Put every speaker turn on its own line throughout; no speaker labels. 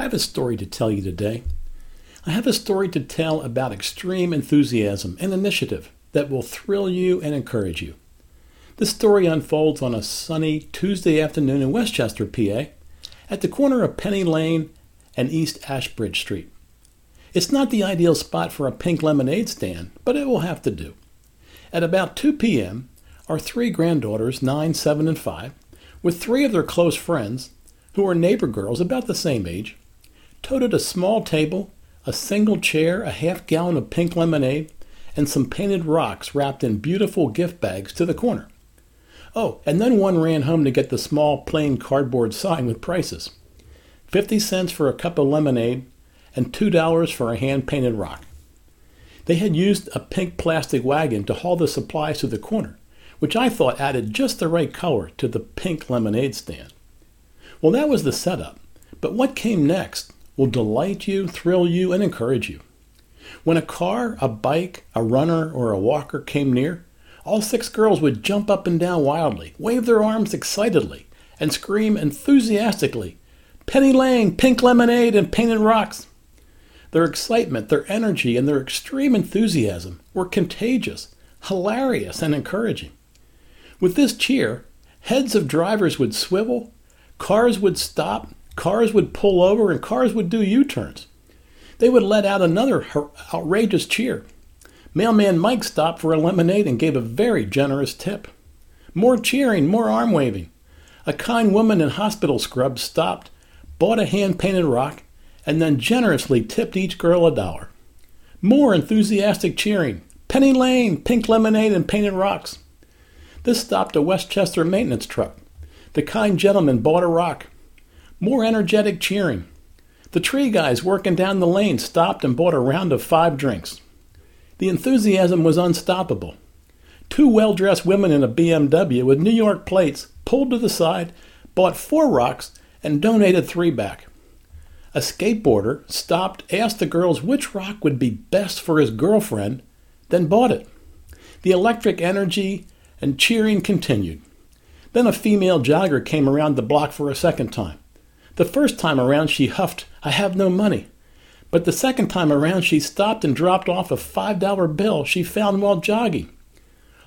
I have a story to tell you today. I have a story to tell about extreme enthusiasm and initiative that will thrill you and encourage you. The story unfolds on a sunny Tuesday afternoon in West Chester, PA, at the corner of Penny Lane and East Ashbridge Street. It's not the ideal spot for a pink lemonade stand, but it will have to do. At about 2 p.m., our three granddaughters, 9, 7, and 5, with three of their close friends, who are neighbor girls about the same age, toted a small table, a single chair, a half gallon of pink lemonade, and some painted rocks wrapped in beautiful gift bags to the corner. Oh, and then one ran home to get the small plain cardboard sign with prices 50 cents for a cup of lemonade and $2 for a hand painted rock. They had used a pink plastic wagon to haul the supplies to the corner, which I thought added just the right color to the pink lemonade stand. Well, that was the setup, but what came next will delight you, thrill you, and encourage you. When a car, a bike, a runner, or a walker came near, all six girls would jump up and down wildly, wave their arms excitedly, and scream enthusiastically, Penny Lane, pink lemonade, and painted rocks. Their excitement, their energy, and their extreme enthusiasm were contagious, hilarious, and encouraging. With this cheer, heads of drivers would swivel, cars would stop, cars would pull over, and cars would do U turns. They would let out another outrageous cheer. Mailman Mike stopped for a lemonade and gave a very generous tip. More cheering, more arm waving. A kind woman in hospital scrubs stopped, bought a hand painted rock, and then generously tipped each girl a dollar. More enthusiastic cheering. Penny Lane, pink lemonade, and painted rocks. This stopped a West Chester maintenance truck. The kind gentleman bought a rock. More energetic cheering. The tree guys working down the lane stopped and bought a round of five drinks. The enthusiasm was unstoppable. Two well dressed women in a BMW with New York plates pulled to the side, bought four rocks, and donated three back. A skateboarder stopped, asked the girls which rock would be best for his girlfriend, then bought it. The electric energy and cheering continued. Then a female jogger came around the block for a second time. The first time around, she huffed, I have no money. But the second time around, she stopped and dropped off a $5 bill she found while jogging.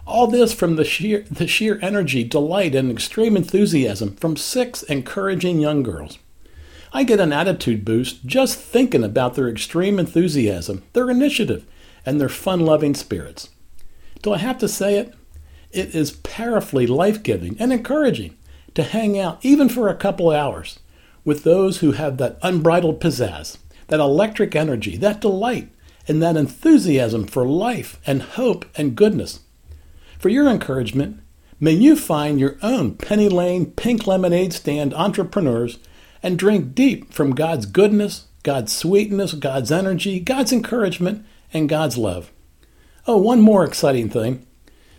All this from the sheer, the sheer energy, delight, and extreme enthusiasm from six encouraging young girls. I get an attitude boost just thinking about their extreme enthusiasm, their initiative, and their fun loving spirits. Do I have to say it? It is powerfully life giving and encouraging to hang out, even for a couple hours, with those who have that unbridled pizzazz, that electric energy, that delight, and that enthusiasm for life and hope and goodness. For your encouragement, may you find your own Penny Lane pink lemonade stand entrepreneurs and drink deep from God's goodness, God's sweetness, God's energy, God's encouragement, and God's love. Oh, one more exciting thing.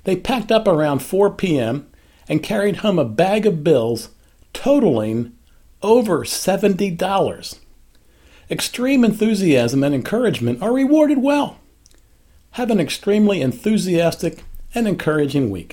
They packed up around 4 p.m. and carried home a bag of bills totaling over $70. Extreme enthusiasm and encouragement are rewarded well. Have an extremely enthusiastic and encouraging week.